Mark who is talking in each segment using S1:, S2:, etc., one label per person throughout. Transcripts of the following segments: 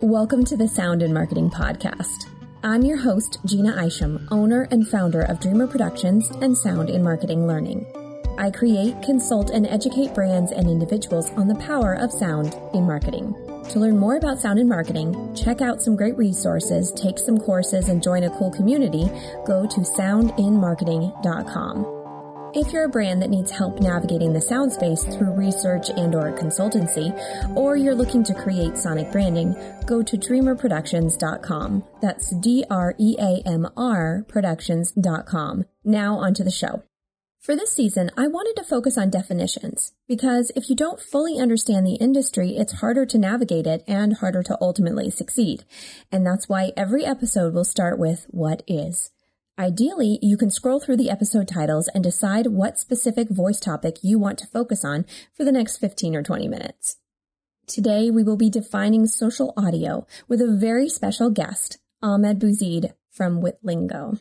S1: Welcome to the Sound in Marketing Podcast. I'm your host, Jeanna Isham, owner and founder of Dreamr Productions and Sound in Marketing Learning. I create, consult, and educate brands and individuals on the power of sound in marketing. To learn more about sound in marketing, check out some great resources, take some courses, and join a cool community, go to soundinmarketing.com. If you're a brand that needs help navigating the sound space through research and or consultancy, or you're looking to create sonic branding, go to dreamrproductions.com. That's D-R-E-A-M-R productions.com. Now onto the show. For this season, I wanted to focus on definitions because if you don't fully understand the industry, it's harder to navigate it and harder to ultimately succeed. And that's why every episode will start with what is. Ideally, you can scroll through the episode titles and decide what specific voice topic you want to focus on for the next 15 or 20 minutes. Today, we will be defining social audio with a very special guest, Ahmed Bouzid from Witlingo.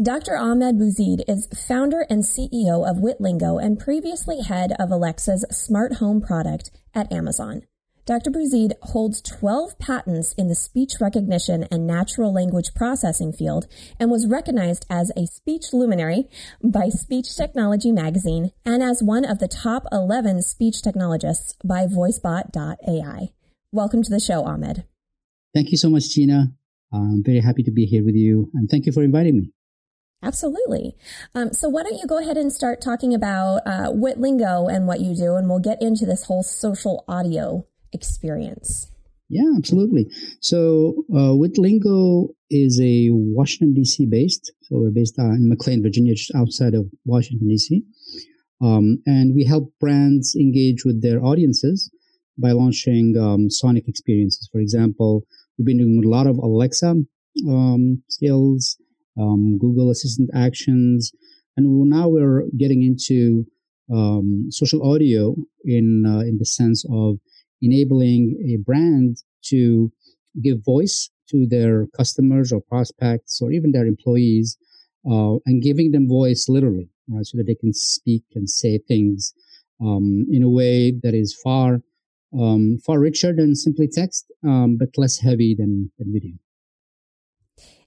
S1: Dr. Ahmed Bouzid is founder and CEO of Witlingo and previously head of Alexa's smart home product at Amazon. Dr. Bouzid holds 12 patents in the speech recognition and natural language processing field and was recognized as a speech luminary by Speech Technology magazine and as one of the top 11 speech technologists by VoiceBot.ai. Welcome to the show, Ahmed.
S2: Thank you so much, Jeanna. I'm very happy to be here with you and thank you for inviting me.
S1: Absolutely. Um, so why don't you go ahead and start talking about uh, Witlingo and what you do, and we'll get into this whole social audio experience.
S2: Yeah, absolutely. So, uh, Witlingo is a Washington D.C. based. So we're based in McLean, Virginia, just outside of Washington D.C. Um, and we help brands engage with their audiences by launching um, sonic experiences. For example, we've been doing a lot of Alexa um, skills, um, Google Assistant actions, and now we're getting into um, social audio in uh, in the sense of enabling a brand to give voice to their customers or prospects or even their employees uh, and giving them voice literally right, so that they can speak and say things um, in a way that is far um, far richer than simply text um, but less heavy than, than video.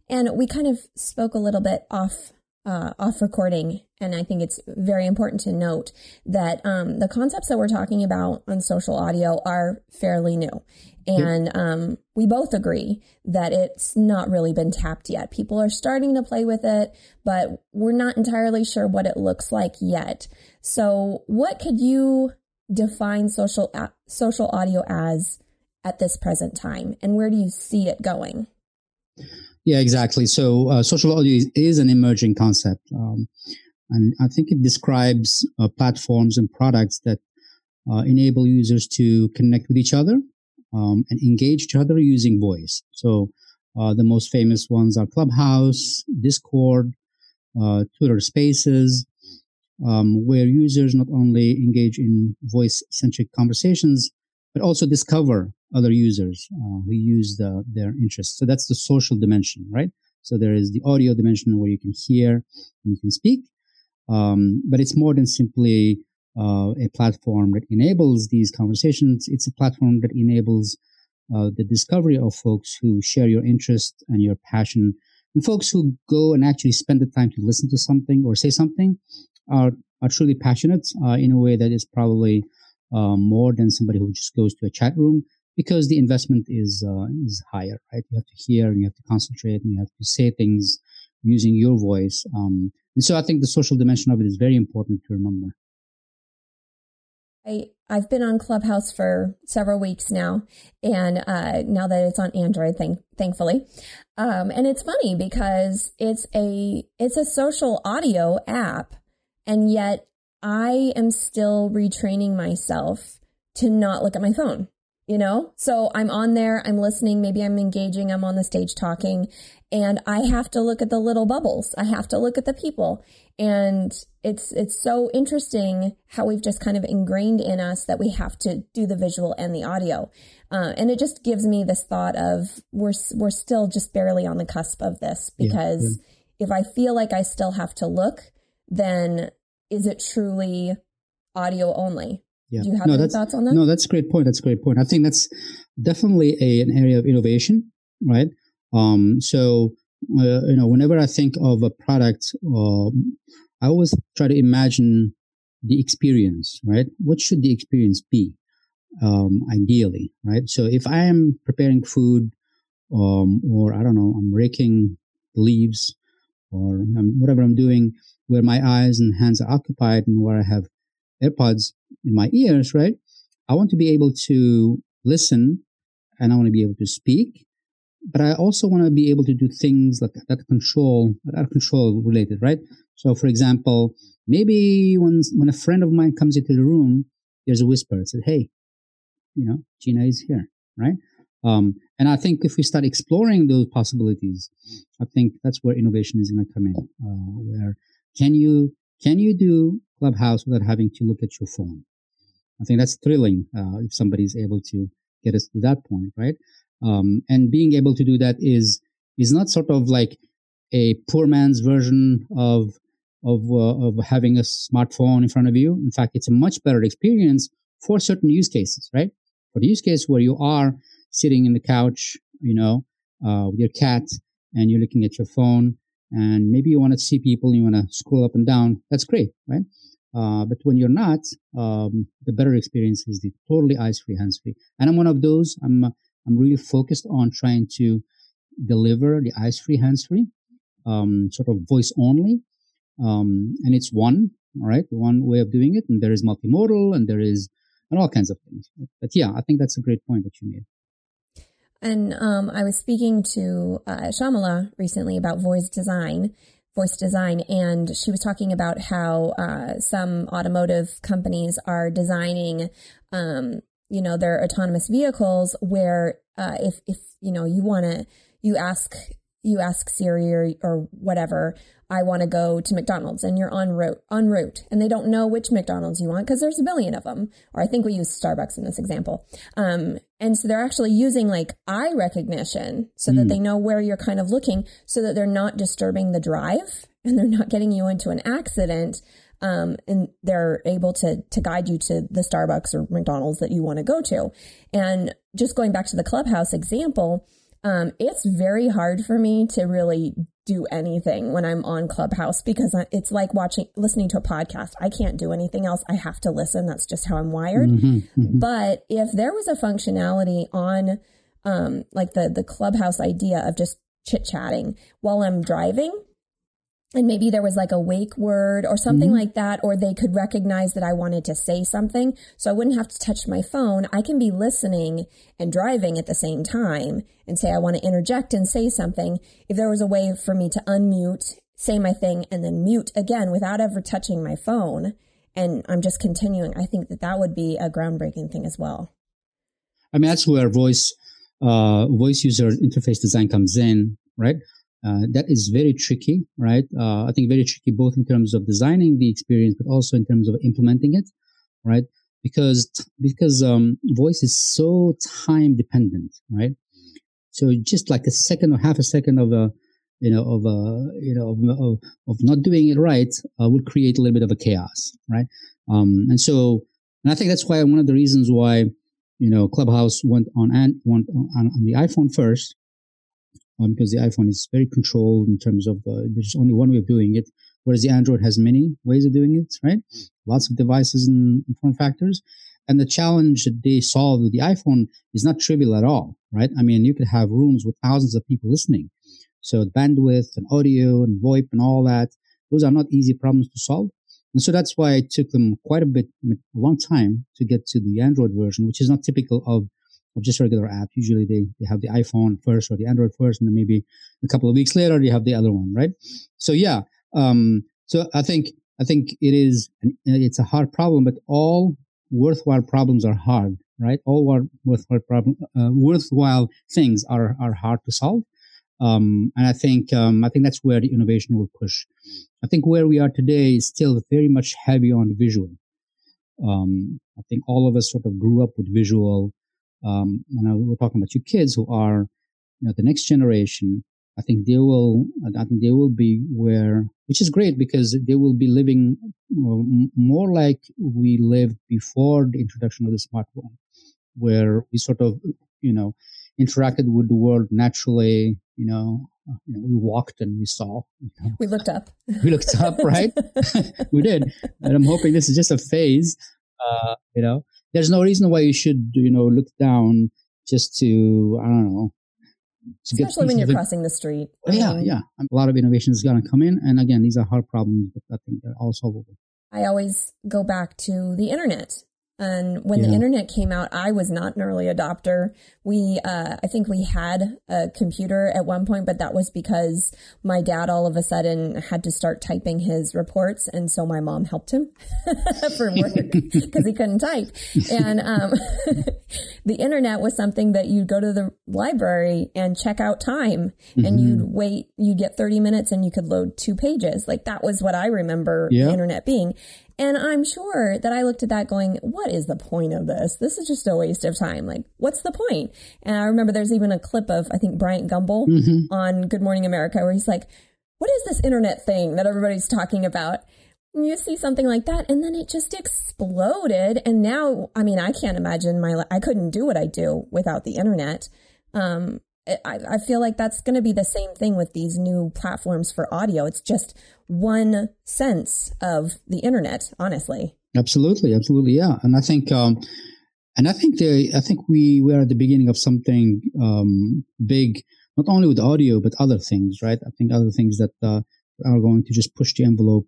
S1: And we kind of spoke a little bit off uh, off recording. And I think it's very important to note that um, the concepts that we're talking about on social audio are fairly new. And um, we both agree that it's not really been tapped yet. People are starting to play with it, but we're not entirely sure what it looks like yet. So, what could you define social social audio as at this present time, and where do you see it going?
S2: Yeah, exactly. So uh, social audio is, an emerging concept. Um, and I think it describes uh, platforms and products that uh, enable users to connect with each other um, and engage each other using voice. So uh, the most famous ones are Clubhouse, Discord, uh, Twitter Spaces, um, where users not only engage in voice centric conversations, but also discover other users uh, who use the, their interests. So that's the social dimension, right? So there is the audio dimension where you can hear and you can speak, um, but it's more than simply uh, a platform that enables these conversations. It's a platform that enables uh, the discovery of folks who share your interest and your passion, and folks who go and actually spend the time to listen to something or say something are are truly passionate uh, in a way that is probably uh, more than somebody who just goes to a chat room because the investment is uh, is higher, right? You have to hear and you have to concentrate and you have to say things using your voice. Um, and so I think the social dimension of it is very important to remember.
S1: I, I've been on Clubhouse for several weeks now, and uh, now that it's on Android, thank, thankfully, um, and it's funny because it's a it's a social audio app, and yet I am still retraining myself to not look at my phone you know? So I'm on there, I'm listening, maybe I'm engaging, I'm on the stage talking, and I have to look at the little bubbles. I have to look at the people. And it's it's so interesting how we've just kind of ingrained in us that we have to do the visual and the audio. Uh, and it just gives me this thought of we're we're still just barely on the cusp of this because yeah, yeah. if I feel like I still have to look, then is it truly audio only? Yeah. Do you have no, any thoughts on that?
S2: No, that's a great point. That's a great point. I think that's definitely a, an area of innovation, right? Um, so, uh, you know, whenever I think of a product, um, I always try to imagine the experience, right? What should the experience be, um, ideally, right? So if I am preparing food, um, or I don't know, I'm raking leaves or um, whatever I'm doing, where my eyes and hands are occupied and where I have AirPods in my ears, right? I want to be able to listen and I want to be able to speak, but I also want to be able to do things like that control, that are control related, right? So, for example, maybe when when a friend of mine comes into the room, there's a whisper. It says, "Hey, you know, Jeanna is here," right? Um, and I think if we start exploring those possibilities, I think that's where innovation is going to come in. Uh, where can you can you do Clubhouse without having to look at your phone? I think that's thrilling uh, if somebody is able to get us to that point, right? Um, and being able to do that is is not sort of like a poor man's version of of uh, of having a smartphone in front of you. In fact, it's a much better experience for certain use cases, right? For the use case where you are sitting in the couch, you know, uh, with your cat, and you're looking at your phone, and maybe you want to see people, you want to scroll up and down. That's great, right? Uh, but when you're not, um, the better experience is the totally eyes-free, hands-free. And I'm one of those. I'm uh, I'm really focused on trying to deliver the eyes-free, hands-free, um, sort of voice only. Um, and it's one, all right, one way of doing it. And there is multimodal, and there is and all kinds of things. But yeah, I think that's a great point that you made.
S1: And um, I was speaking to uh, Shyamala recently about voice design, voice design, and she was talking about how uh, some automotive companies are designing, um, you know, their autonomous vehicles where uh, if if you know you want to you ask you ask Siri or, or whatever, I want to go to McDonald's and you're en route, en route and they don't know which McDonald's you want because there's a billion of them. Or I think we use Starbucks in this example. Um, and so they're actually using like eye recognition so mm. that hmm. they know where you're kind of looking so that they're not disturbing the drive and they're not getting you into an accident. Um, and they're able to to guide you to the Starbucks or McDonald's that you want to go to. And just going back to the clubhouse example, um, it's very hard for me to really do anything when I'm on Clubhouse because it's like watching, listening to a podcast. I can't do anything else. I have to listen. That's just how I'm wired. Mm-hmm, mm-hmm. But if there was a functionality on, um, like the, the Clubhouse idea of just chit chatting while I'm driving, and maybe there was like a wake word or something mm-hmm. like that, or they could recognize that I wanted to say something. So I wouldn't have to touch my phone. I can be listening and driving at the same time and say, I want to interject and say something. If there was a way for me to unmute, say my thing, and then mute again without ever touching my phone, and I'm just continuing, I think that that would be a groundbreaking thing as well.
S2: I mean, that's where voice, uh, voice user interface design comes in, right? Uh, that is very tricky, right? Uh, I think very tricky both in terms of designing the experience, but also in terms of implementing it, right? Because because um, voice is so time dependent, right? So just like a second or half a second of a you know of a you know of, of, of not doing it right uh, would create a little bit of a chaos, right? Um, and so and I think that's why one of the reasons why you know Clubhouse went on and went on, on the iPhone first um, because the iPhone is very controlled in terms of uh, there's only one way of doing it, whereas the Android has many ways of doing it, right? Lots of devices and, form factors. And the challenge that they solve with the iPhone is not trivial at all, right? I mean, you could have rooms with thousands of people listening. So bandwidth and audio and VoIP and all that, those are not easy problems to solve. And so that's why it took them quite a bit, a long time to get to the Android version, which is not typical of of just regular app. Usually they, they have the iPhone first or the Android first, and then maybe a couple of weeks later they have the other one, right? So yeah, um, so I think I think it is it's a hard problem, but all worthwhile problems are hard, right? All worthwhile problem uh, worthwhile things are are hard to solve. Um, and I think um, I think that's where the innovation will push. I think where we are today is still very much heavy on visual. Um, I think all of us sort of grew up with visual um, and we're talking about your kids who are, you know, the next generation. I think they will, I think they will be where, which is great because they will be living more like we lived before the introduction of the smartphone, where we sort of you know, interacted with the world naturally. You know, you know we walked and we saw.
S1: We looked up.
S2: we looked up, right? we did, and I'm hoping this is just a phase. Uh, you know, there's no reason why you should, you know, look down just to I don't know.
S1: Especially when you're crossing the street.
S2: Oh, yeah, mean, yeah. A lot of innovation is going to come in, and again, these are hard problems, but I think they're all solvable.
S1: I always go back to the internet and when yeah. the internet came out, I was not an early adopter. We, uh, I think we had a computer at one point, but that was because my dad all of a sudden had to start typing his reports. And so my mom helped him for work because he couldn't type. And, um, the internet was something that you'd go to the library and check out time mm-hmm. and you'd wait, you'd get 30 minutes and you could load two pages. Like that was what I remember the internet being. And I'm sure that I looked at that going, what is the point of this? This is just a waste of time. Like, what's the point? And I remember there's even a clip of, I think, Bryant Gumbel mm-hmm. on Good Morning America where he's like, what is this internet thing that everybody's talking about? And you see something like that, and then it just exploded. And now, I mean, I can't imagine my, I couldn't do what I do without the internet. Um, I, I feel like that's going to be the same thing with these new platforms for audio. It's just one sense of the internet, honestly.
S2: Absolutely, absolutely, yeah. And I think, um, and I think the, I think we we are at the beginning of something um, big, not only with audio but other things, right? I think other things that uh, are going to just push the envelope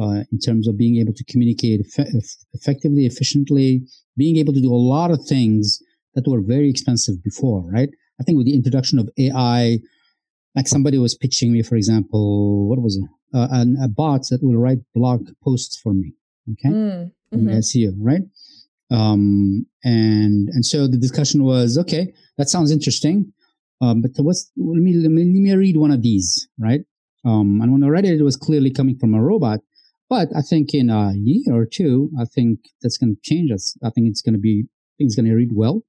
S2: uh, in terms of being able to communicate eff- effectively, efficiently, being able to do a lot of things that were very expensive before, right? I think with the introduction of AI, like somebody was pitching me, for example, what was it? Uh, an, a bot that will write blog posts for me. Okay. Mm, mm-hmm. SEO, right? Um, and, and so the discussion was, okay, that sounds interesting. Um, but what's, let me, let me, let me read one of these, right? Um, and when I read it, it was clearly coming from a robot. But I think in a year or two, I think that's going to change us. I think it's going to be, I think it's going to read well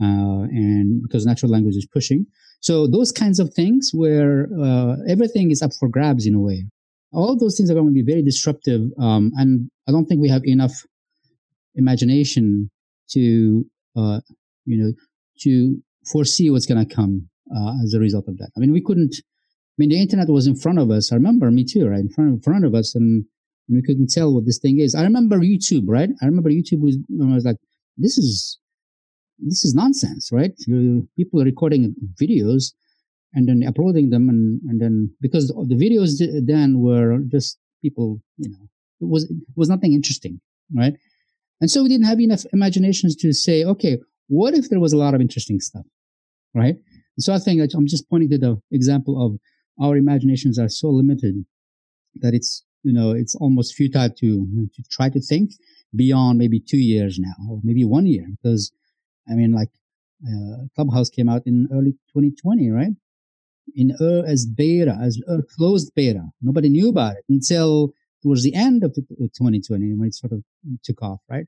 S2: and because natural language is pushing. So those kinds of things where uh, everything is up for grabs in a way. All those things are going to be very disruptive, um, and I don't think we have enough imagination to, uh, you know, to foresee what's going to come uh, as a result of that. I mean, we couldn't. I mean, the internet was in front of us. I remember me too, right in front in front of us, and we couldn't tell what this thing is. I remember YouTube, right? I remember YouTube was, I was like, this is this is nonsense, right? You, people are recording videos and then uploading them, and, and then because the videos then were just people, you know, it was it was nothing interesting, right? And so we didn't have enough imaginations to say, okay, what if there was a lot of interesting stuff, right? so I think I'm just pointing to the example of our imaginations are so limited that it's you know it's almost futile to to try to think beyond maybe two years now or maybe one year because I mean, like uh, Clubhouse came out in early 2020, right? In uh, as beta, as uh, closed beta. Nobody knew about it until towards the end of 2020 when it sort of took off, right?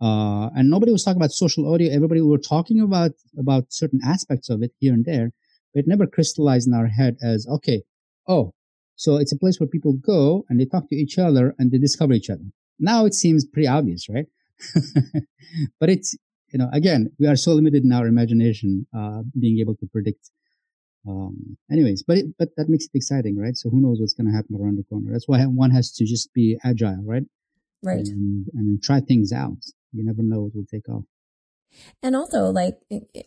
S2: Uh, and nobody was talking about social audio. Everybody were talking about about certain aspects of it here and there, but it never crystallized in our head as okay, oh, so it's a place where people go and they talk to each other and they discover each other. Now it seems pretty obvious, right? but it's you know, again, we are so limited in our imagination, uh, being able to predict. Um, anyways, but it, but that makes it exciting, right? So who knows what's going to happen around the corner? That's why one has to just be agile, right?
S1: Right.
S2: And, and try things out. You never know what will take off.
S1: And also, like,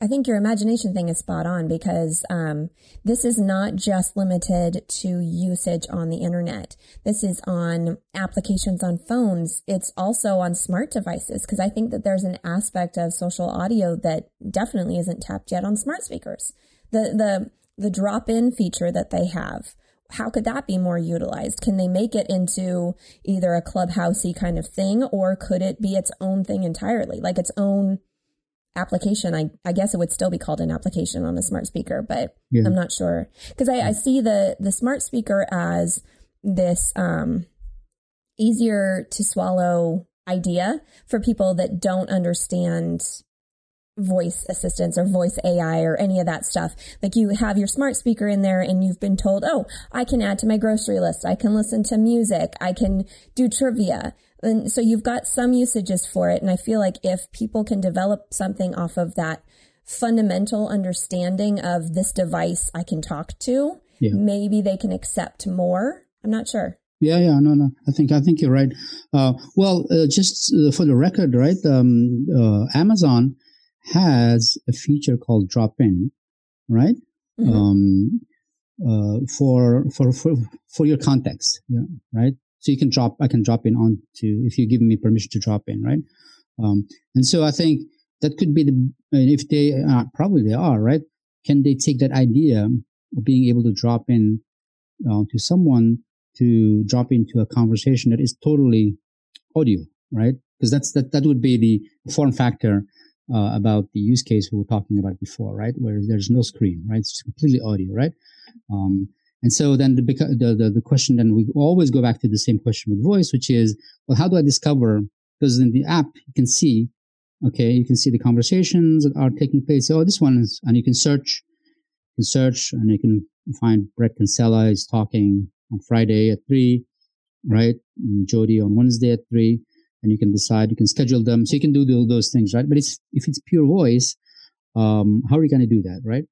S1: I think your imagination thing is spot on because um, this is not just limited to usage on the internet. This is on applications on phones. It's also on smart devices because I think that there's an aspect of social audio that definitely isn't tapped yet on smart speakers. The the the drop in feature that they have. How could that be more utilized? Can they make it into either a clubhousey kind of thing, or could it be its own thing entirely, like its own application. I, I guess it would still be called an application on a smart speaker, but yeah. I'm not sure because I, I see the the smart speaker as this um, easier to swallow idea for people that don't understand voice assistants or voice AI or any of that stuff. Like you have your smart speaker in there and you've been told, oh, I can add to my grocery list. I can listen to music. I can do trivia. And so you've got some usages for it. And I feel like if people can develop something off of that fundamental understanding of this device I can talk to, yeah. maybe they can accept more. I'm not sure.
S2: Yeah, yeah, no, no. I think I think you're right. Uh, well, uh, just uh, for the record, right? Um, uh, Amazon has a feature called drop in, right? Mm-hmm. Um, uh, for for for for your context, yeah, right? So you can drop. I can drop in on to if you give me permission to drop in, right? Um, and so I think that could be the if they uh, probably they are right. Can they take that idea of being able to drop in uh, to someone to drop into a conversation that is totally audio, right? Because that's that that would be the form factor uh, about the use case we were talking about before, right? Where there's no screen, right? It's completely audio, right? Um, and so then the, the, the, the question, then we always go back to the same question with voice, which is, well, how do I discover? Because in the app, you can see, okay, you can see the conversations that are taking place. Oh, this one is, and you can search, you can search and you can find Bret Kinsella is talking on Friday at three, right? And Jody on Wednesday at three and you can decide, you can schedule them. So you can do all those things, right? But it's, if it's pure voice, um, how are you going to do that, right?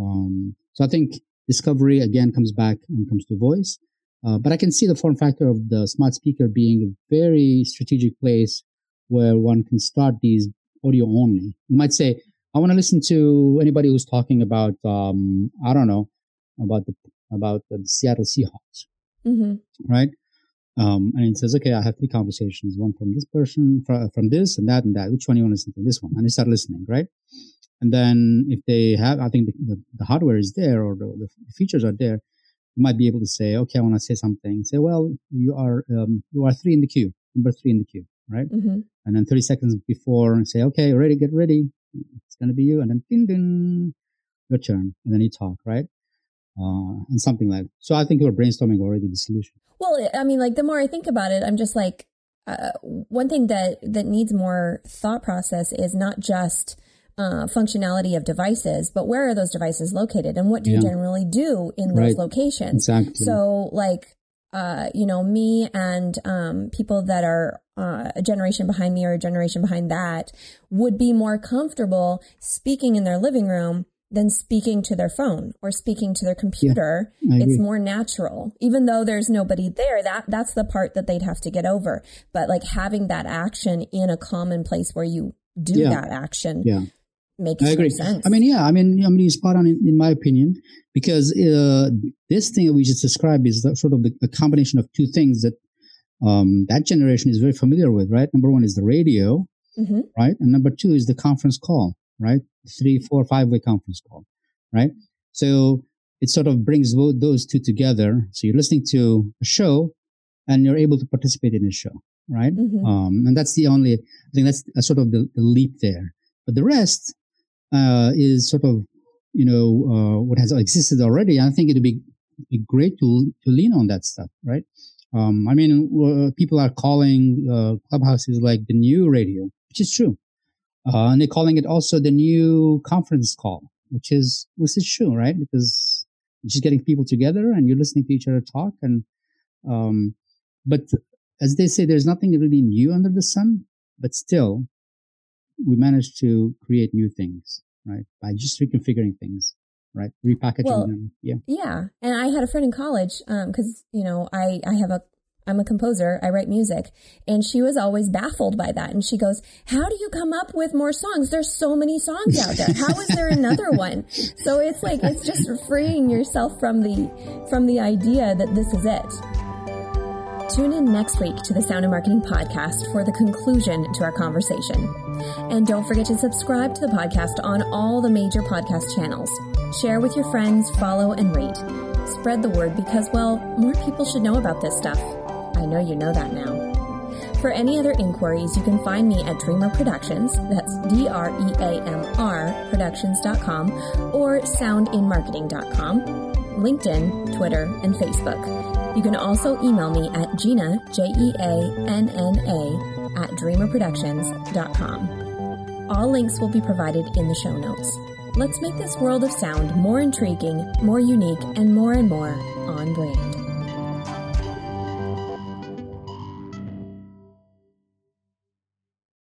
S2: Um, so I think discovery again comes back it comes to voice. Uh, but I can see the form factor of the smart speaker being a very strategic place where one can start these audio only. You might say, I want to listen to anybody who's talking about, um, I don't know, about the about the Seattle Seahawks, mm-hmm. right? Um, and it says, okay, I have three conversations, one from this person, from, from this and that and that. Which one you want to listen to? This one. And they start listening, right? And then if they have, I think the, the, hardware is there or the, the, features are there, you might be able to say, okay, I want to say something. Say, well, you are, um, you are three in the queue, number three in the queue, right? Mm-hmm. And then 30 seconds before say, okay, ready, get ready. It's going to be you. And then ding, ding, your turn. And then you talk, right? Uh, and something like that. So I think you are brainstorming already the solution.
S1: Well, I mean, like the more I think about it, I'm just like, uh, one thing that that needs more thought process is not just uh, functionality of devices, but where are those devices located, and what do yeah. you generally do in those locations?
S2: Exactly.
S1: So, like, uh, you know, me and um, people that are uh, a generation behind me or a generation behind that would be more comfortable speaking in their living room than speaking to their phone or speaking to their computer. Yeah, it's more natural. Even though there's nobody there, that that's the part that they'd have to get over. But like having that action in a common place where you do yeah. that action yeah. Makes I agree. sense.
S2: I mean, yeah, I mean, I mean, you're spot on in, in my opinion, because uh, this thing that we just described is sort of the, the combination of two things that um, that generation is very familiar with, right? Number one is the radio, mm-hmm. right? And number two is the conference call right? Three, four, five way conference call, right? So it sort of brings those two together. So you're listening to a show and you're able to participate in a show, right? Mm-hmm. Um, and that's the only, I think that's sort of the, the leap there. But the rest uh, is sort of, you know, uh, what has existed already. I think it'd be, be great to, to lean on that stuff, right? Um, I mean, uh, people are calling uh, clubhouses like the new radio, which is true. Uh, and they're calling it also the new conference call, which is which is true, right? Because you're just getting people together and you're listening to each other talk. And um, but as they say, there's nothing really new under the sun. But still, we managed to create new things, right? By just reconfiguring things, right? Repackaging well, them. Yeah.
S1: Yeah. And I had a friend in college, um, cause, you know, I, I have a I'm a composer. I write music. And she was always baffled by that. And she goes, How do you come up with more songs? There's so many songs out there. How is there another one? So it's like, it's just freeing yourself from the, from the idea that this is it. Tune in next week to the Sound of Marketing Podcast for the conclusion to our conversation. And don't forget to subscribe to the podcast on all the major podcast channels. Share with your friends, follow, and rate. Spread the word because, well, more people should know about this stuff. I know you know that now. For any other inquiries, you can find me at Dreamr Productions, that's D R E A M R Productions.com, or soundinmarketing.com, LinkedIn, Twitter, and Facebook. You can also email me at Jeanna, J E A N N A, at dreamrproductions.com. All links will be provided in the show notes. Let's make this world of sound more intriguing, more unique, and more and more on brand.